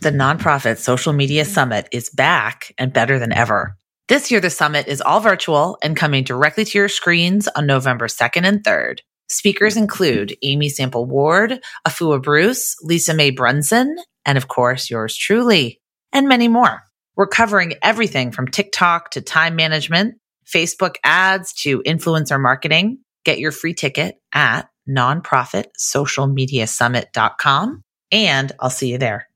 The Nonprofit Social Media Summit is back and better than ever. This year, the summit is all virtual and coming directly to your screens on November 2nd and 3rd. Speakers include Amy Sample Ward, Afua Bruce, Lisa Mae Brunson, and of course, yours truly, and many more. We're covering everything from TikTok to time management, Facebook ads to influencer marketing. Get your free ticket at nonprofitsocialmediasummit.com and I'll see you there.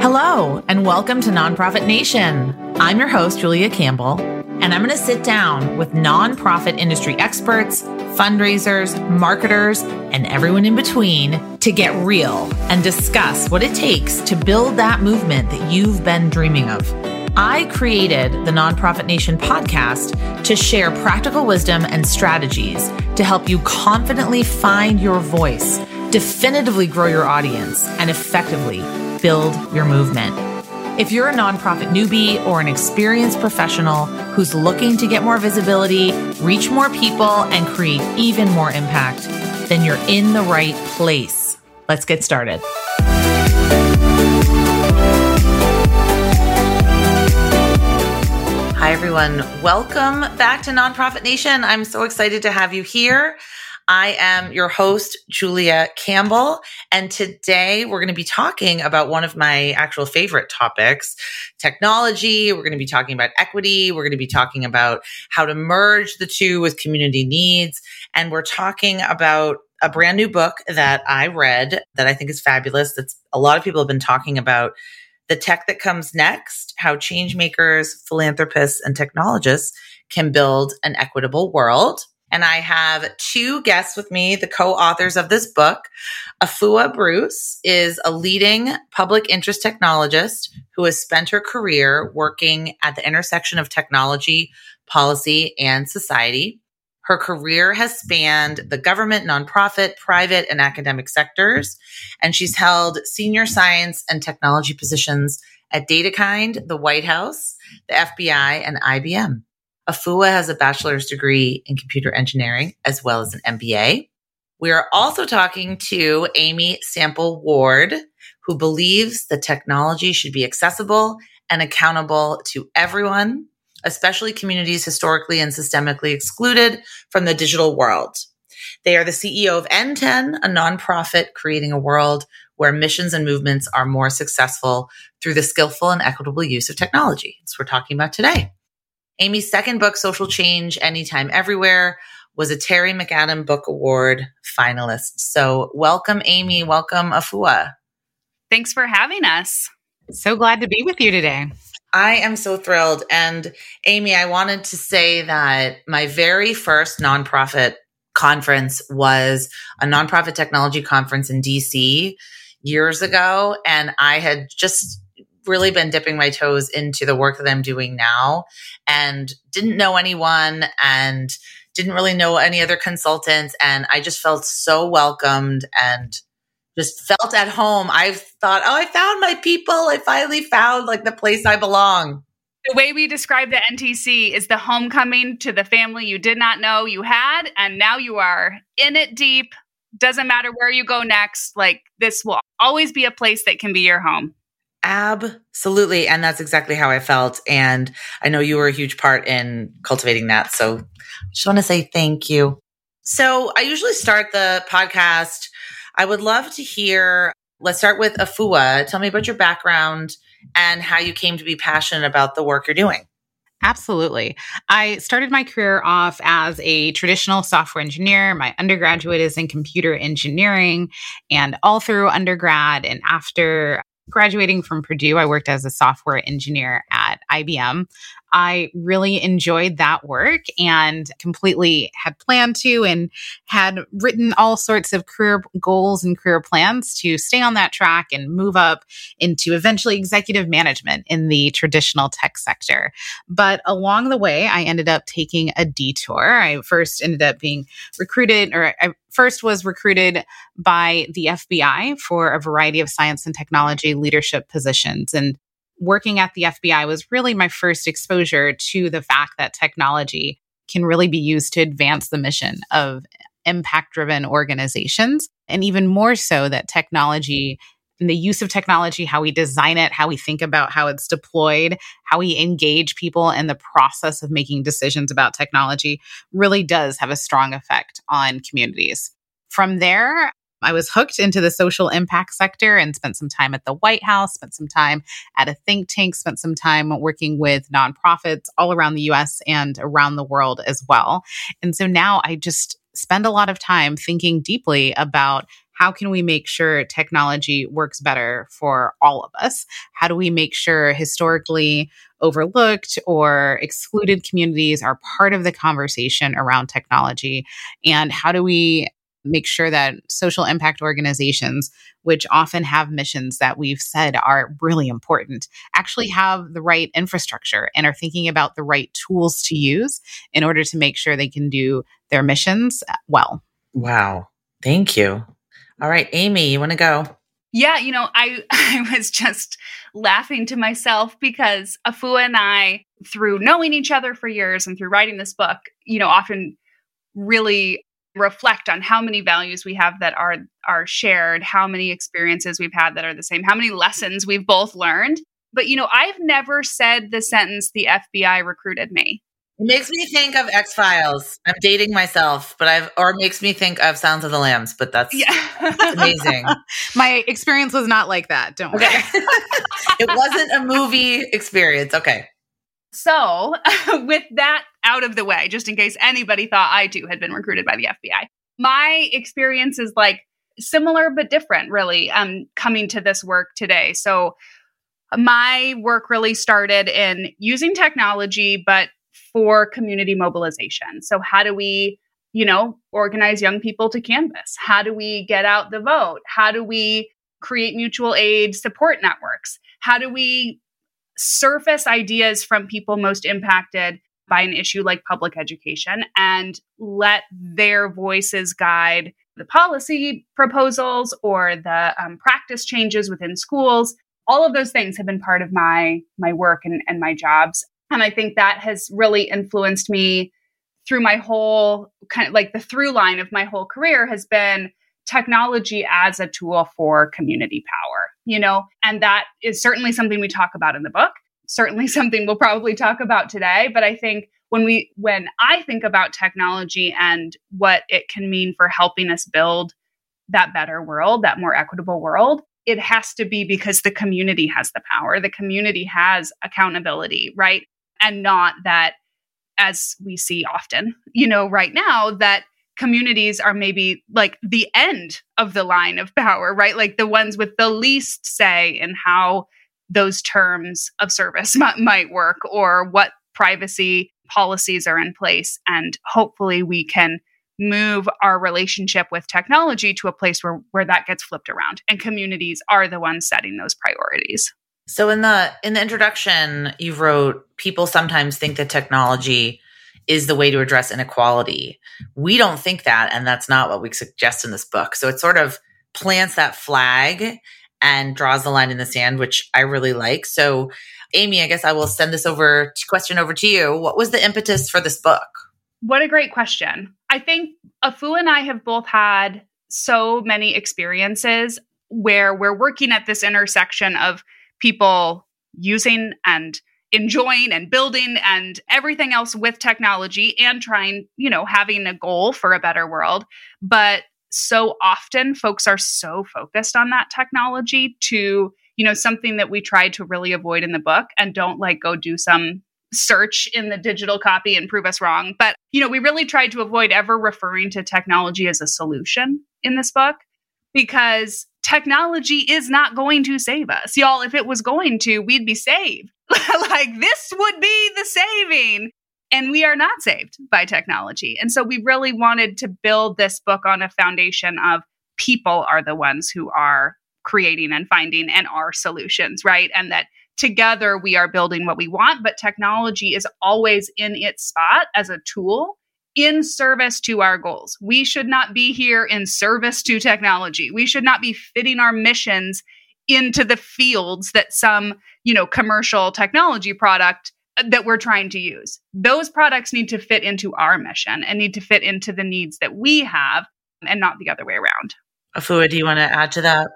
Hello, and welcome to Nonprofit Nation. I'm your host, Julia Campbell, and I'm going to sit down with nonprofit industry experts, fundraisers, marketers, and everyone in between to get real and discuss what it takes to build that movement that you've been dreaming of. I created the Nonprofit Nation podcast to share practical wisdom and strategies to help you confidently find your voice, definitively grow your audience, and effectively build your movement. If you're a nonprofit newbie or an experienced professional who's looking to get more visibility, reach more people, and create even more impact, then you're in the right place. Let's get started. Hi, everyone. Welcome back to Nonprofit Nation. I'm so excited to have you here. I am your host, Julia Campbell. And today we're going to be talking about one of my actual favorite topics technology. We're going to be talking about equity. We're going to be talking about how to merge the two with community needs. And we're talking about a brand new book that I read that I think is fabulous. That's a lot of people have been talking about the tech that comes next, how change makers, philanthropists, and technologists can build an equitable world. And I have two guests with me, the co-authors of this book. Afua Bruce is a leading public interest technologist who has spent her career working at the intersection of technology, policy, and society. Her career has spanned the government, nonprofit, private, and academic sectors, and she's held senior science and technology positions at DataKind, the White House, the FBI, and IBM. Afua has a bachelor's degree in computer engineering as well as an MBA. We are also talking to Amy Sample Ward, who believes that technology should be accessible and accountable to everyone, especially communities historically and systemically excluded from the digital world. They are the CEO of NTEN, a nonprofit creating a world where missions and movements are more successful through the skillful and equitable use of technology. That's what we're talking about today. Amy's second book, Social Change Anytime Everywhere, was a Terry McAdam Book Award finalist. So, welcome, Amy. Welcome, Afua. Thanks for having us. So glad to be with you today. I am so thrilled. And, Amy, I wanted to say that my very first nonprofit conference was a nonprofit technology conference in DC years ago. And I had just really been dipping my toes into the work that I'm doing now and didn't know anyone and didn't really know any other consultants. And I just felt so welcomed and just felt at home. I thought, oh, I found my people. I finally found like the place I belong. The way we describe the NTC is the homecoming to the family you did not know you had, and now you are in it deep. Doesn't matter where you go next. Like this will always be a place that can be your home. Absolutely. And that's exactly how I felt. And I know you were a huge part in cultivating that. So I just want to say thank you. So I usually start the podcast. I would love to hear, let's start with Afua. Tell me about your background and how you came to be passionate about the work you're doing. Absolutely. I started my career off as a traditional software engineer. My undergraduate is in computer engineering, and all through undergrad and after graduating from Purdue, I worked as a software engineer at IBM. I really enjoyed that work and completely had planned to and had written all sorts of career goals and career plans to stay on that track and move up into eventually executive management in the traditional tech sector. But along the way, I ended up taking a detour. I first ended up being recruited, or I first was recruited by the FBI for a variety of science and technology leadership positions. And working at the FBI was really my first exposure to the fact that technology can really be used to advance the mission of impact driven organizations. And even more so that technology and the use of technology, how we design it, how we think about how it's deployed, how we engage people in the process of making decisions about technology really does have a strong effect on communities. From there, I was hooked into the social impact sector and spent some time at the White House, spent some time at a think tank, spent some time working with nonprofits all around the US and around the world as well. And so now I just spend a lot of time thinking deeply about how can we make sure technology works better for all of us? How do we make sure historically overlooked or excluded communities are part of the conversation around technology? And how do we make sure that social impact organizations, which often have missions that we've said are really important, actually have the right infrastructure and are thinking about the right tools to use in order to make sure they can do their missions uh, well. Wow. Thank you. All right, Amy, you want to go? Yeah, you know, I I was just laughing to myself because Afua and I, through knowing each other for years and through writing this book, you know, often really reflect on how many values we have that are are shared, how many experiences we've had that are the same, how many lessons we've both learned. But you know, I've never said the sentence the FBI recruited me. It makes me think of X Files. I'm dating myself, but I've or it makes me think of Sounds of the Lambs, but that's yeah. amazing. My experience was not like that. Don't worry. Okay. it wasn't a movie experience. Okay. So, with that out of the way, just in case anybody thought I too had been recruited by the FBI, my experience is like similar but different, really, um, coming to this work today. So, my work really started in using technology, but for community mobilization. So, how do we, you know, organize young people to canvas? How do we get out the vote? How do we create mutual aid support networks? How do we surface ideas from people most impacted by an issue like public education and let their voices guide the policy proposals or the um, practice changes within schools. All of those things have been part of my my work and, and my jobs. And I think that has really influenced me through my whole kind of like the through line of my whole career has been technology as a tool for community power, you know, and that is certainly something we talk about in the book, certainly something we'll probably talk about today. But I think when we, when I think about technology and what it can mean for helping us build that better world, that more equitable world, it has to be because the community has the power. The community has accountability, right? and not that as we see often, you know, right now that communities are maybe like the end of the line of power, right? Like the ones with the least say in how those terms of service m- might work or what privacy policies are in place. And hopefully we can move our relationship with technology to a place where, where that gets flipped around and communities are the ones setting those priorities. So in the in the introduction, you wrote people sometimes think that technology is the way to address inequality. We don't think that, and that's not what we suggest in this book. So it sort of plants that flag and draws the line in the sand, which I really like. So, Amy, I guess I will send this over to, question over to you. What was the impetus for this book? What a great question. I think Afu and I have both had so many experiences where we're working at this intersection of people using and enjoying and building and everything else with technology and trying, you know, having a goal for a better world. But so often folks are so focused on that technology to, you know, something that we tried to really avoid in the book and don't like go do some search in the digital copy and prove us wrong. But, you know, we really tried to avoid ever referring to technology as a solution in this book because technology is not going to save us. Y'all, if it was going to, we'd be saved. like this would be the saving. And we are not saved by technology. And so we really wanted to build this book on a foundation of people are the ones who are creating and finding and are solutions, right? And that together we are building what we want, but technology is always in its spot as a tool in service to our goals. We should not be here in service to technology. We should not be fitting our missions into the fields that some, you know, commercial technology product that we're trying to use. Those products need to fit into our mission and need to fit into the needs that we have and not the other way around. Afua, do you want to add to that?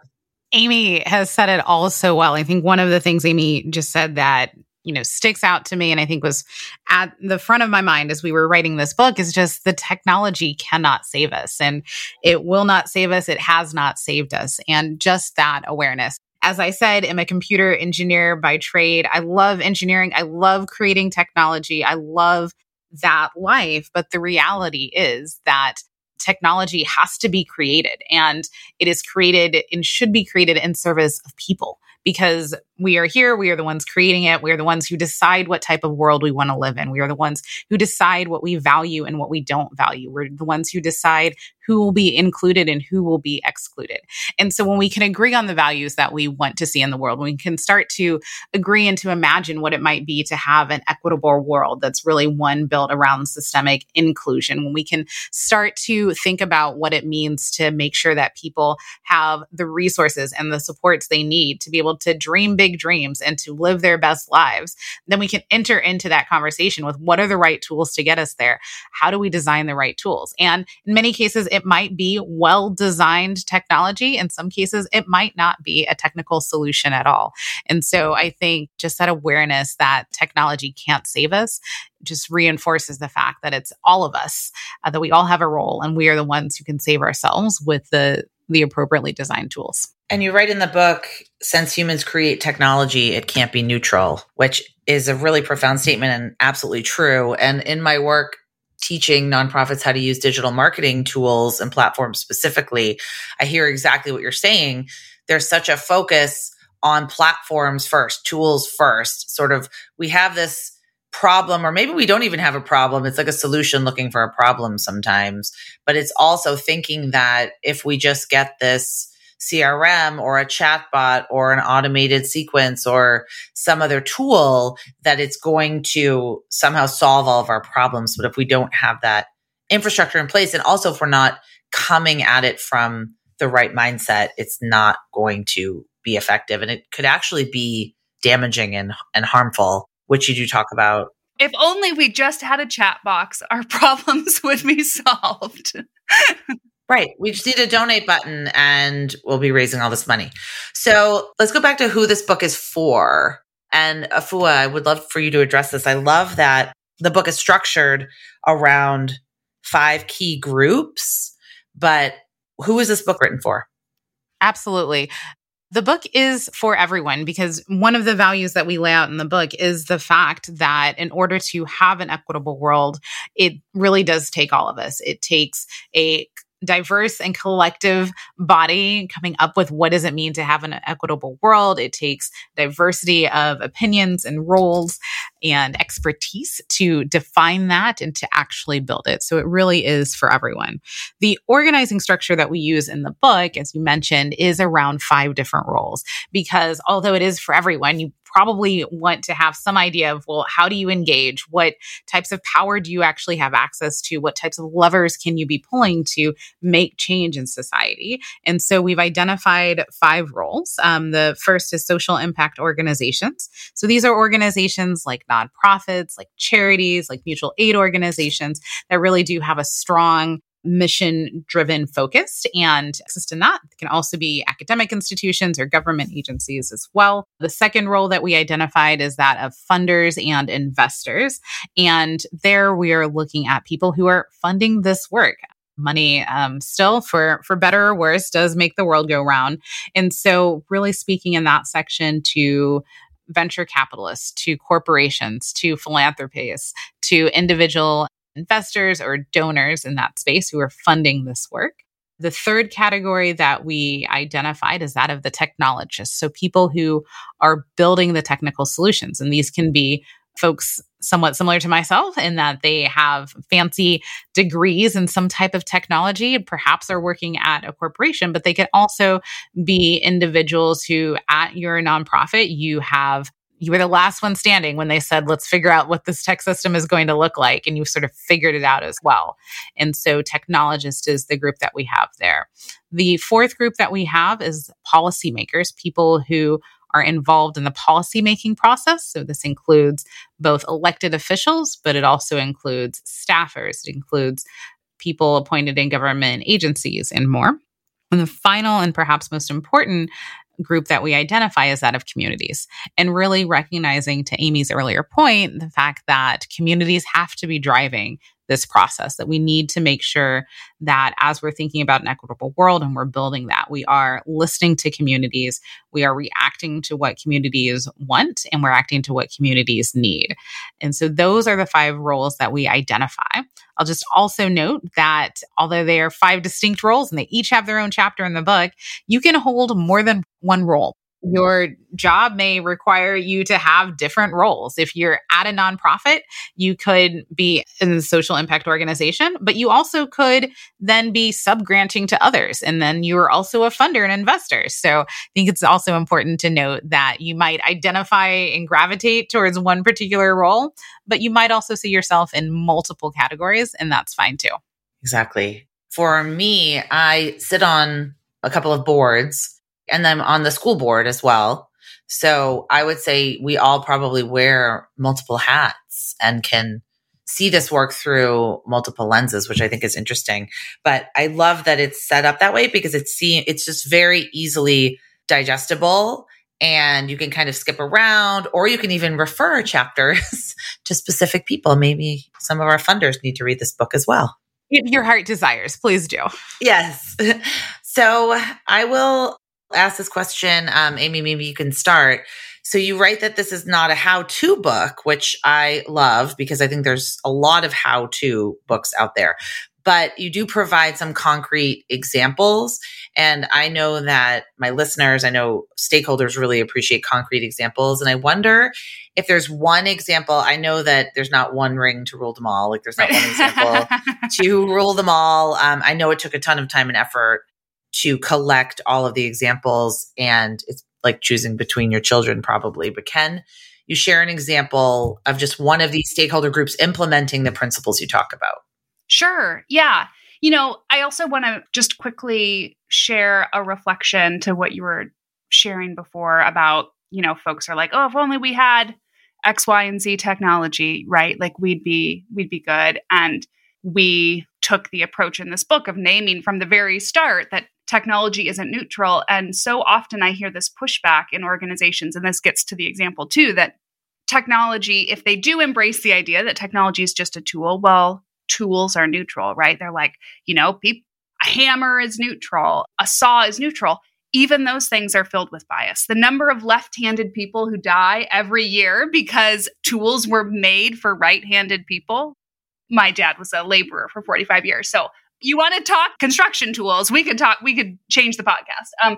Amy has said it all so well. I think one of the things Amy just said that you know sticks out to me and i think was at the front of my mind as we were writing this book is just the technology cannot save us and it will not save us it has not saved us and just that awareness as I said, I'm a computer engineer by trade. I love engineering. I love creating technology. I love that life. But the reality is that technology has to be created and it is created and should be created in service of people because we are here. We are the ones creating it. We are the ones who decide what type of world we want to live in. We are the ones who decide what we value and what we don't value. We're the ones who decide who will be included and who will be excluded. And so when we can agree on the values that we want to see in the world, we can start to agree and to imagine what it might be to have an equitable world that's really one built around systemic inclusion. When we can start to think about what it means to make sure that people have the resources and the supports they need to be able to dream big dreams and to live their best lives, then we can enter into that conversation with what are the right tools to get us there? How do we design the right tools? And in many cases, it might be well designed technology. In some cases, it might not be a technical solution at all. And so I think just that awareness that technology can't save us just reinforces the fact that it's all of us, uh, that we all have a role and we are the ones who can save ourselves with the the appropriately designed tools. And you write in the book, since humans create technology, it can't be neutral, which is a really profound statement and absolutely true. And in my work teaching nonprofits how to use digital marketing tools and platforms specifically, I hear exactly what you're saying. There's such a focus on platforms first, tools first. Sort of, we have this problem, or maybe we don't even have a problem. It's like a solution looking for a problem sometimes. But it's also thinking that if we just get this, CRM or a chatbot or an automated sequence or some other tool that it's going to somehow solve all of our problems. But if we don't have that infrastructure in place, and also if we're not coming at it from the right mindset, it's not going to be effective. And it could actually be damaging and, and harmful, which you do talk about. If only we just had a chat box, our problems would be solved. Right. We just need a donate button and we'll be raising all this money. So let's go back to who this book is for. And Afua, I would love for you to address this. I love that the book is structured around five key groups, but who is this book written for? Absolutely. The book is for everyone because one of the values that we lay out in the book is the fact that in order to have an equitable world, it really does take all of us. It takes a diverse and collective body coming up with what does it mean to have an equitable world. It takes diversity of opinions and roles and expertise to define that and to actually build it. So it really is for everyone. The organizing structure that we use in the book, as you mentioned, is around five different roles because although it is for everyone, you probably want to have some idea of, well, how do you engage? What types of power do you actually have access to? What types of levers can you be pulling to make change in society? And so we've identified five roles. Um, the first is social impact organizations. So these are organizations like nonprofits, like charities, like mutual aid organizations that really do have a strong mission driven focused and assist in that. Can also be academic institutions or government agencies as well. The second role that we identified is that of funders and investors and there we are looking at people who are funding this work. Money um, still for for better or worse does make the world go round. And so really speaking in that section to venture capitalists to corporations to philanthropists to individual investors or donors in that space who are funding this work. The third category that we identified is that of the technologists. So people who are building the technical solutions. And these can be folks somewhat similar to myself in that they have fancy degrees in some type of technology and perhaps are working at a corporation, but they can also be individuals who at your nonprofit, you have you were the last one standing when they said, let's figure out what this tech system is going to look like. And you sort of figured it out as well. And so technologist is the group that we have there. The fourth group that we have is policymakers, people who are involved in the policymaking process. So this includes both elected officials, but it also includes staffers, it includes people appointed in government agencies and more. And the final and perhaps most important group that we identify as that of communities. And really recognizing, to Amy's earlier point, the fact that communities have to be driving this process, that we need to make sure that as we're thinking about an equitable world and we're building that, we are listening to communities, we are reacting to what communities want, and we're acting to what communities need. And so those are the five roles that we identify. I'll just also note that although they are five distinct roles and they each have their own chapter in the book, you can hold more than one role your job may require you to have different roles. If you're at a nonprofit, you could be in the social impact organization, but you also could then be subgranting to others. And then you're also a funder and investor. So I think it's also important to note that you might identify and gravitate towards one particular role, but you might also see yourself in multiple categories, and that's fine too. Exactly. For me, I sit on a couple of boards and I'm on the school board as well. So I would say we all probably wear multiple hats and can see this work through multiple lenses, which I think is interesting. But I love that it's set up that way because it's see, it's just very easily digestible and you can kind of skip around or you can even refer chapters to specific people. Maybe some of our funders need to read this book as well. If your heart desires, please do. Yes. So I will ask this question. Um, Amy, maybe you can start. So you write that this is not a how to book, which I love because I think there's a lot of how to books out there. But you do provide some concrete examples. And I know that my listeners, I know stakeholders really appreciate concrete examples. And I wonder if there's one example, I know that there's not one ring to rule them all. Like there's not one example to rule them all. Um, I know it took a ton of time and effort to collect all of the examples and it's like choosing between your children probably. But can you share an example of just one of these stakeholder groups implementing the principles you talk about. Sure yeah. You know i also want to just quickly share a reflection to what you were sharing before about you know folks are like oh if only we had x y and z technology right? Like we'd be we'd be good. And we took the approach in this book of naming from the very start that technology isn't neutral. And so often I hear this pushback in organizations, and this gets to the example too that technology, if they do embrace the idea that technology is just a tool, well, tools are neutral, right? They're like, you know, a hammer is neutral, a saw is neutral. Even those things are filled with bias. The number of left handed people who die every year because tools were made for right handed people. My dad was a laborer for 45 years. So you want to talk construction tools, we could talk, we could change the podcast. Um,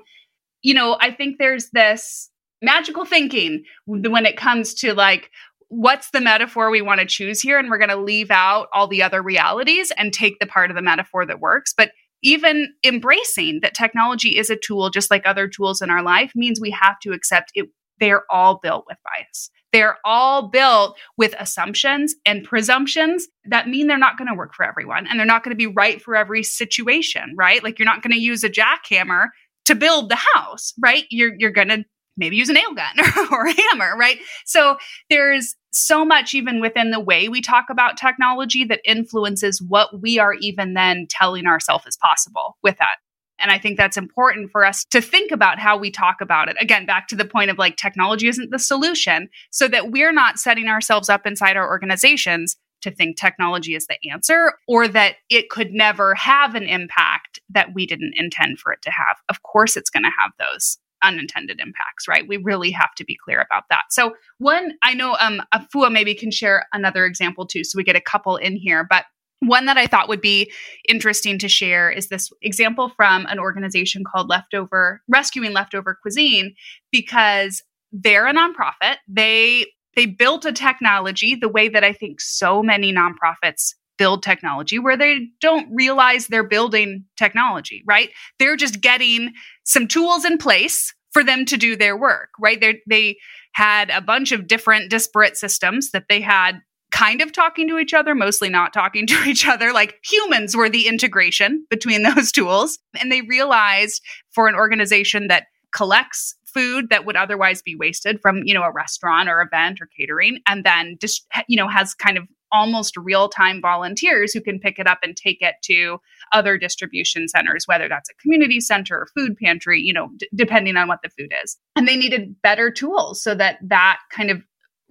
you know, I think there's this magical thinking when it comes to like, what's the metaphor we want to choose here? And we're going to leave out all the other realities and take the part of the metaphor that works. But even embracing that technology is a tool, just like other tools in our life, means we have to accept it. They're all built with bias. They're all built with assumptions and presumptions that mean they're not going to work for everyone and they're not going to be right for every situation, right? Like you're not going to use a jackhammer to build the house, right? You're you're going to maybe use a nail gun or a hammer, right? So there's so much even within the way we talk about technology that influences what we are even then telling ourselves is possible with that. And I think that's important for us to think about how we talk about it. Again, back to the point of like technology isn't the solution, so that we're not setting ourselves up inside our organizations to think technology is the answer or that it could never have an impact that we didn't intend for it to have. Of course, it's going to have those unintended impacts, right? We really have to be clear about that. So, one, I know um, Afua maybe can share another example too, so we get a couple in here, but one that I thought would be interesting to share is this example from an organization called Leftover Rescuing Leftover Cuisine because they're a nonprofit. They they built a technology the way that I think so many nonprofits build technology where they don't realize they're building technology, right? They're just getting some tools in place for them to do their work, right? They they had a bunch of different disparate systems that they had kind of talking to each other, mostly not talking to each other. Like humans were the integration between those tools. And they realized for an organization that collects food that would otherwise be wasted from, you know, a restaurant or event or catering and then just, you know, has kind of almost real time volunteers who can pick it up and take it to other distribution centers, whether that's a community center or food pantry, you know, d- depending on what the food is. And they needed better tools so that that kind of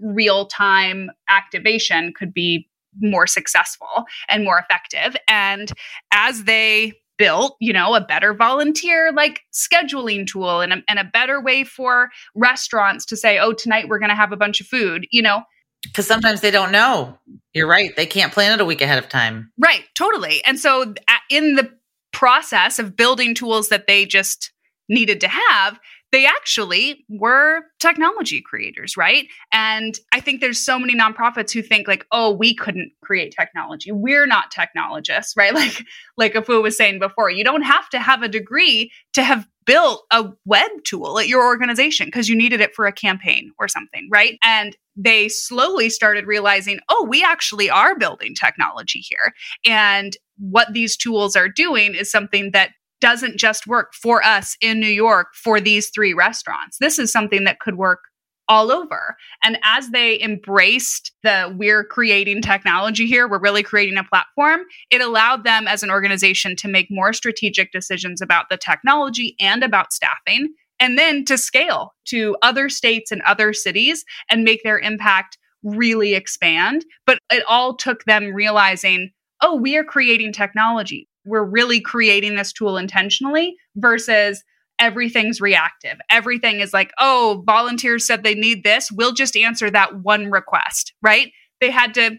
real time activation could be more successful and more effective. And as they built, you know, a better volunteer like scheduling tool and a, and a better way for restaurants to say, oh, tonight we're going to have a bunch of food, you know. Because sometimes they don't know. You're right. They can't plan it a week ahead of time. Right. Totally. And so, in the process of building tools that they just needed to have, they actually were technology creators, right? And I think there's so many nonprofits who think like, oh, we couldn't create technology. We're not technologists, right? Like like Afua was saying before, you don't have to have a degree to have built a web tool at your organization because you needed it for a campaign or something, right? And they slowly started realizing, oh, we actually are building technology here. And what these tools are doing is something that doesn't just work for us in New York for these three restaurants. This is something that could work all over. And as they embraced the we're creating technology here, we're really creating a platform, it allowed them as an organization to make more strategic decisions about the technology and about staffing, and then to scale to other states and other cities and make their impact really expand. But it all took them realizing, oh, we are creating technology we're really creating this tool intentionally versus everything's reactive. Everything is like, oh, volunteers said they need this. We'll just answer that one request, right? They had to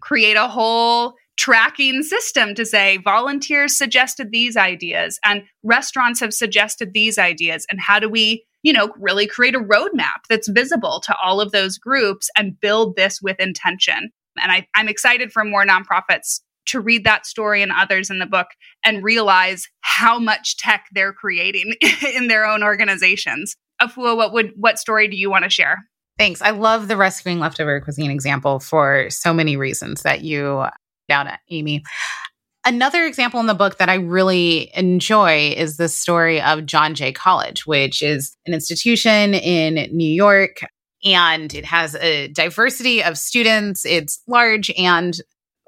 create a whole tracking system to say volunteers suggested these ideas and restaurants have suggested these ideas. And how do we, you know, really create a roadmap that's visible to all of those groups and build this with intention? And I, I'm excited for more nonprofits to read that story and others in the book and realize how much tech they're creating in their own organizations. Afua, what would what story do you want to share? Thanks. I love the rescuing leftover cuisine example for so many reasons that you down at Amy. Another example in the book that I really enjoy is the story of John Jay College, which is an institution in New York and it has a diversity of students. It's large and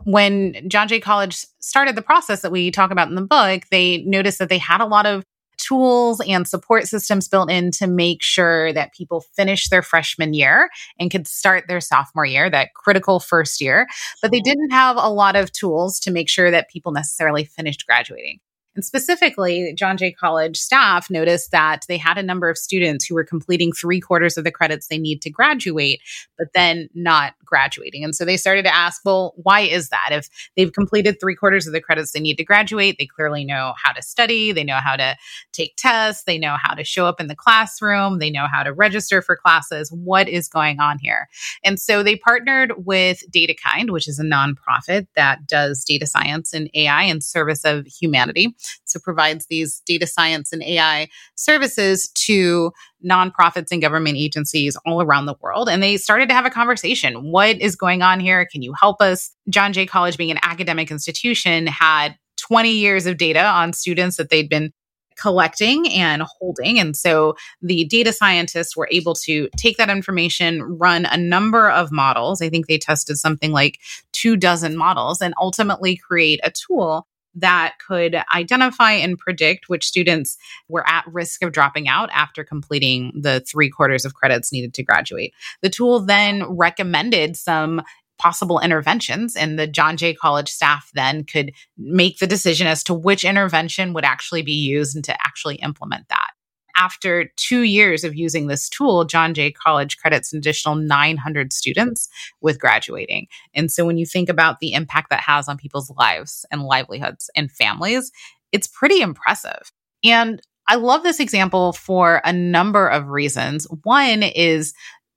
when John Jay College started the process that we talk about in the book, they noticed that they had a lot of tools and support systems built in to make sure that people finish their freshman year and could start their sophomore year, that critical first year. But they didn't have a lot of tools to make sure that people necessarily finished graduating. And specifically, John Jay College staff noticed that they had a number of students who were completing three quarters of the credits they need to graduate, but then not graduating. And so they started to ask, well, why is that? If they've completed three quarters of the credits they need to graduate, they clearly know how to study, they know how to take tests, they know how to show up in the classroom, they know how to register for classes. What is going on here? And so they partnered with DataKind, which is a nonprofit that does data science and AI in service of humanity. So provides these data science and AI services to nonprofits and government agencies all around the world. And they started to have a conversation. What is going on here? Can you help us? John Jay College, being an academic institution, had 20 years of data on students that they'd been collecting and holding. And so the data scientists were able to take that information, run a number of models. I think they tested something like two dozen models and ultimately create a tool that could identify and predict which students were at risk of dropping out after completing the three quarters of credits needed to graduate. The tool then recommended some possible interventions and the John Jay College staff then could make the decision as to which intervention would actually be used and to actually implement that after two years of using this tool, John Jay College credits an additional 900 students with graduating. And so when you think about the impact that has on people's lives and livelihoods and families, it's pretty impressive. And I love this example for a number of reasons. One is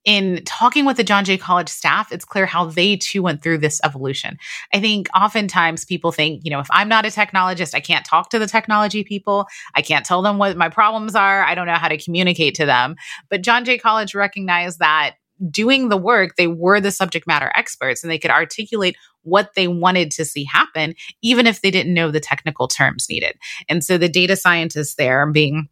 in talking with the John Jay College staff, it's clear how they too went through this evolution. I think oftentimes people think, you know, if I'm not a technologist, I can't talk to the technology people. I can't tell them what my problems are. I don't know how to communicate to them. But John Jay College recognized that doing the work, they were the subject matter experts and they could articulate what they wanted to see happen, even if they didn't know the technical terms needed. And so the data scientists there being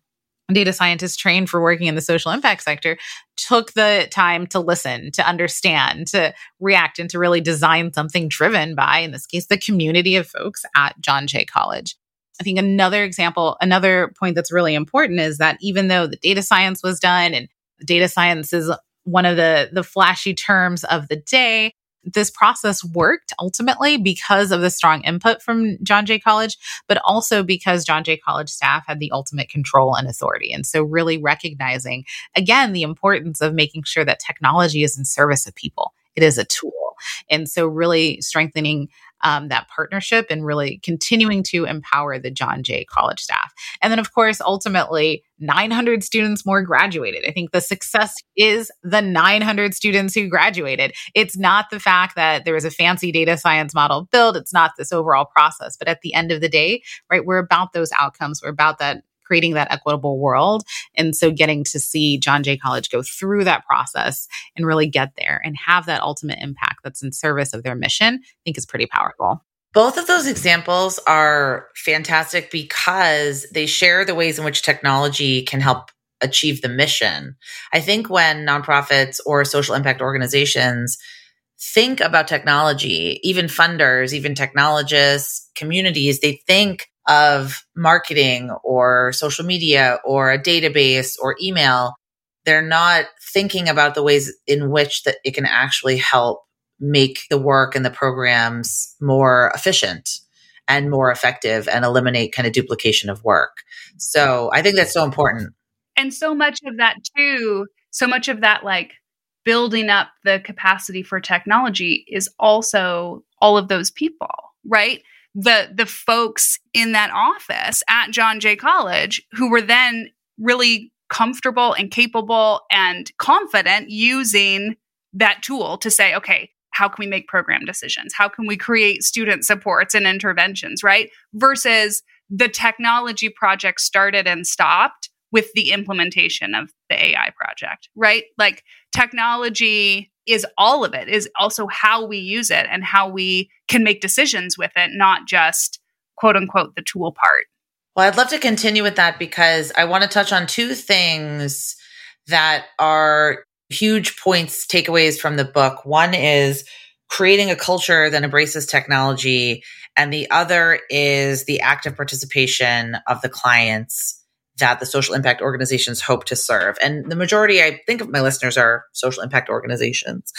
data scientists trained for working in the social impact sector took the time to listen, to understand, to react, and to really design something driven by, in this case, the community of folks at John Jay College. I think another example, another point that's really important is that even though the data science was done and data science is one of the the flashy terms of the day, this process worked ultimately because of the strong input from John Jay College, but also because John Jay College staff had the ultimate control and authority. And so, really recognizing again the importance of making sure that technology is in service of people, it is a tool. And so, really strengthening um, that partnership and really continuing to empower the John Jay College staff. And then, of course, ultimately, 900 students more graduated. I think the success is the 900 students who graduated. It's not the fact that there was a fancy data science model built, it's not this overall process. But at the end of the day, right, we're about those outcomes, we're about that creating that equitable world. And so getting to see John Jay College go through that process and really get there and have that ultimate impact that's in service of their mission, I think is pretty powerful. Both of those examples are fantastic because they share the ways in which technology can help achieve the mission. I think when nonprofits or social impact organizations think about technology, even funders, even technologists, communities, they think of marketing or social media or a database or email, they're not thinking about the ways in which that it can actually help make the work and the programs more efficient and more effective and eliminate kind of duplication of work. So I think that's so important. And so much of that too, so much of that like building up the capacity for technology is also all of those people, right? the the folks in that office at John Jay College who were then really comfortable and capable and confident using that tool to say, okay, how can we make program decisions? How can we create student supports and interventions, right? Versus the technology project started and stopped with the implementation of the AI project, right? Like technology is all of it is also how we use it and how we can make decisions with it not just quote unquote the tool part well i'd love to continue with that because i want to touch on two things that are huge points takeaways from the book one is creating a culture that embraces technology and the other is the active participation of the clients that the social impact organizations hope to serve. And the majority, I think, of my listeners are social impact organizations.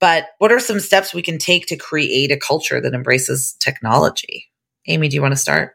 But what are some steps we can take to create a culture that embraces technology? Amy, do you want to start?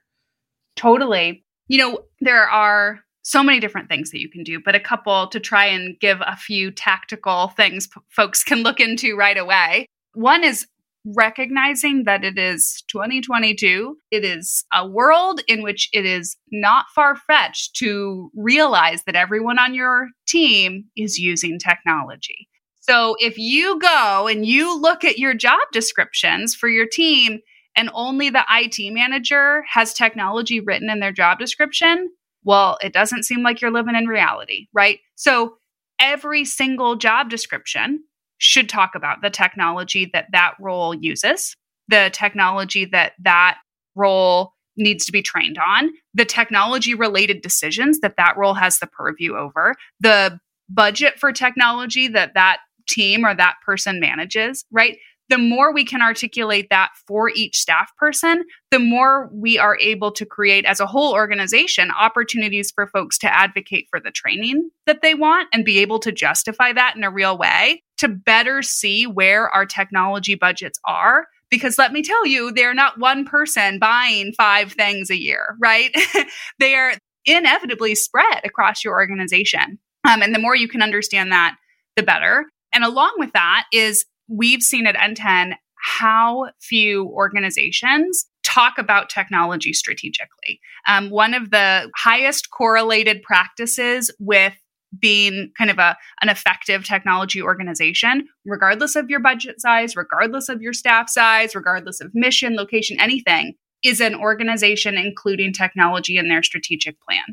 Totally. You know, there are so many different things that you can do, but a couple to try and give a few tactical things p- folks can look into right away. One is recognizing that it is 2022. It is a world in which it is not far fetched to realize that everyone on your team is using technology. So if you go and you look at your job descriptions for your team and only the IT manager has technology written in their job description, well, it doesn't seem like you're living in reality, right? So every single job description should talk about the technology that that role uses, the technology that that role needs to be trained on, the technology related decisions that that role has the purview over, the budget for technology that that team or that person manages, right? The more we can articulate that for each staff person, the more we are able to create as a whole organization opportunities for folks to advocate for the training that they want and be able to justify that in a real way to better see where our technology budgets are. Because let me tell you, they're not one person buying five things a year, right? they are inevitably spread across your organization. Um, and the more you can understand that, the better. And along with that is we've seen at NTEN how few organizations talk about technology strategically. Um, one of the highest correlated practices with being kind of a an effective technology organization regardless of your budget size regardless of your staff size regardless of mission location anything is an organization including technology in their strategic plan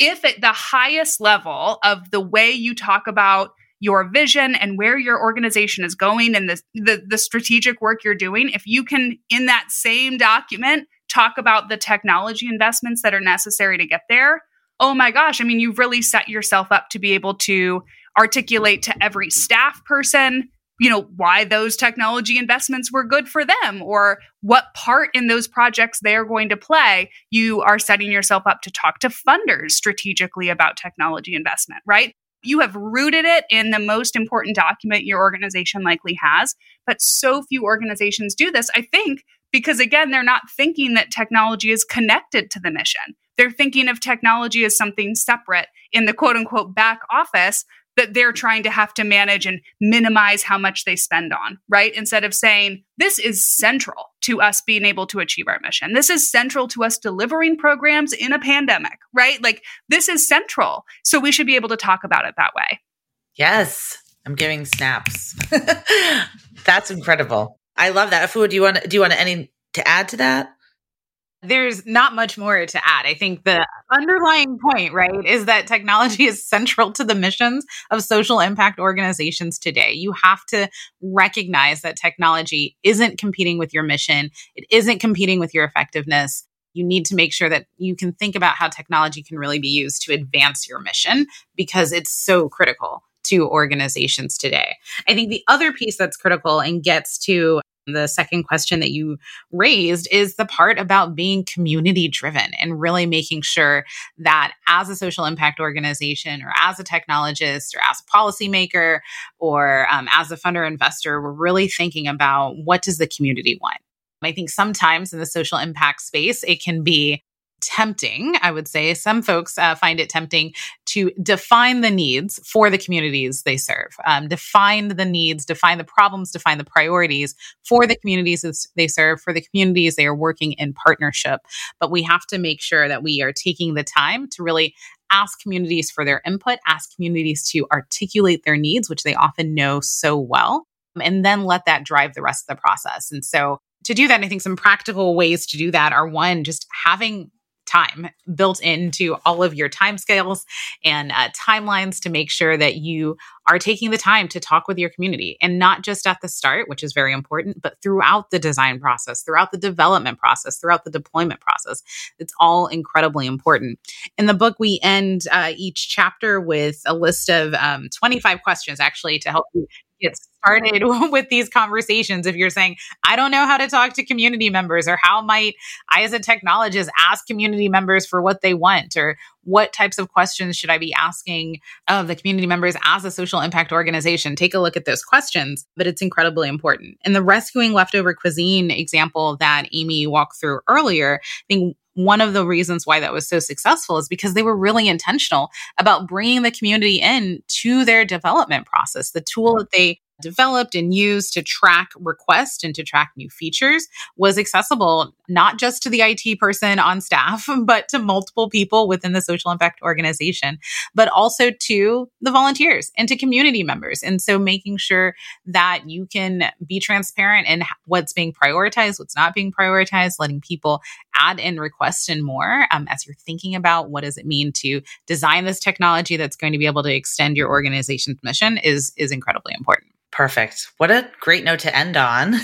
if at the highest level of the way you talk about your vision and where your organization is going and the, the, the strategic work you're doing, if you can, in that same document, talk about the technology investments that are necessary to get there, oh my gosh, I mean, you've really set yourself up to be able to articulate to every staff person you know why those technology investments were good for them or what part in those projects they're going to play. You are setting yourself up to talk to funders strategically about technology investment right you have rooted it in the most important document your organization likely has. But so few organizations do this i think because again they're not thinking that technology is connected to the mission. They're thinking of technology as something separate in the quote unquote back office that they're trying to have to manage and minimize how much they spend on, right? Instead of saying, this is central to us being able to achieve our mission. This is central to us delivering programs in a pandemic, right? Like this is central. So we should be able to talk about it that way. Yes. I'm giving snaps. That's incredible. I love that. Afua, do you want do you want any to add to that? There's not much more to add. I think the underlying point, right, is that technology is central to the missions of social impact organizations today. You have to recognize that technology isn't competing with your mission, it isn't competing with your effectiveness. You need to make sure that you can think about how technology can really be used to advance your mission because it's so critical to organizations today. I think the other piece that's critical and gets to the second question that you raised is the part about being community driven and really making sure that as a social impact organization or as a technologist or as a policymaker or um, as a funder investor, we're really thinking about what does the community want? I think sometimes in the social impact space, it can be tempting, I would say. Some folks uh, find it tempting to define the needs for the communities they serve, um, define the needs, define the problems, define the priorities for the communities they serve, for the communities they are working in partnership. But we have to make sure that we are taking the time to really ask communities for their input, ask communities to articulate their needs, which they often know so well, and then let that drive the rest of the process. And so to do that, I think some practical ways to do that are one, just having time built into all of your time scales and uh, timelines to make sure that you are taking the time to talk with your community and not just at the start, which is very important, but throughout the design process, throughout the development process, throughout the deployment process. It's all incredibly important. In the book, we end uh, each chapter with a list of um, 25 questions actually to help you get started with these conversations if you're saying i don't know how to talk to community members or how might i as a technologist ask community members for what they want? or what types of questions should i be asking of the community members as a social impact organization? Take a look at those questions but it's incredibly important. In the rescuing leftover cuisine example that amy walked through earlier i think one of the reasons why that was so successful is because they were really intentional about bringing the community in to their development process. The tool that they developed and used to track requests and to track new features was accessible not just to the IT person on staff, but to multiple people within the social impact organization, but also to the volunteers and to community members. And so making sure that you can be transparent in what's being prioritized, what's not being prioritized, letting people add in requests and more um, as you're thinking about what does it mean to design this technology that's going to be able to extend your organization's mission is is incredibly important. Perfect. What a great note to end on.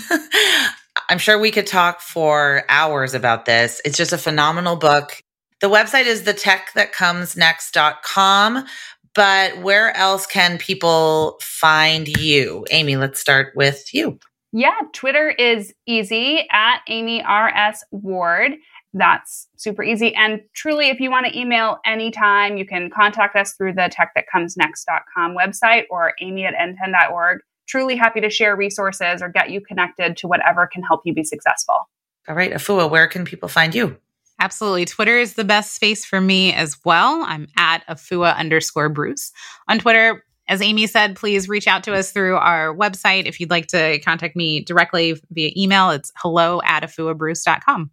I'm sure we could talk for hours about this. It's just a phenomenal book. The website is the tech that comes thetechthatcomesnext.com, but where else can people find you? Amy, let's start with you. Yeah, Twitter is easy at Amy R.S. Ward. That's super easy. And truly, if you want to email anytime, you can contact us through the tech that comes techthatcomesnext.com website or amy at nten.org truly happy to share resources or get you connected to whatever can help you be successful. All right, Afua, where can people find you? Absolutely. Twitter is the best space for me as well. I'm at Afua underscore Bruce on Twitter. As Amy said, please reach out to us through our website. If you'd like to contact me directly via email, it's hello at afuabruce.com.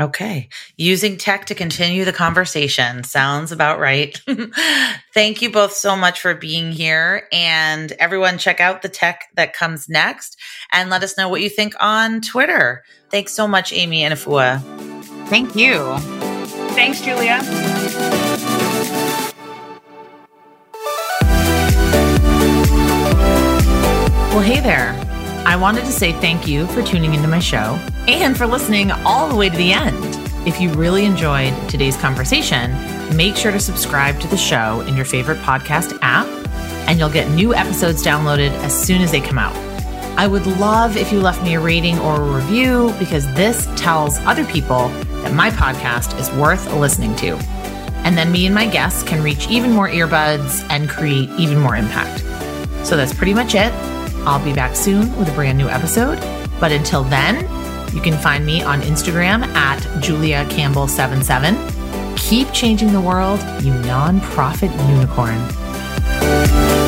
Okay. Using tech to continue the conversation sounds about right. Thank you both so much for being here. And everyone, check out the tech that comes next and let us know what you think on Twitter. Thanks so much, Amy and Afua. Thank you. Thanks, Julia. Well, hey there. I wanted to say thank you for tuning into my show and for listening all the way to the end. If you really enjoyed today's conversation, make sure to subscribe to the show in your favorite podcast app, and you'll get new episodes downloaded as soon as they come out. I would love if you left me a rating or a review because this tells other people that my podcast is worth listening to. And then me and my guests can reach even more earbuds and create even more impact. So that's pretty much it. I'll be back soon with a brand new episode. But until then, you can find me on Instagram at Julia Campbell77. Keep changing the world, you nonprofit unicorn.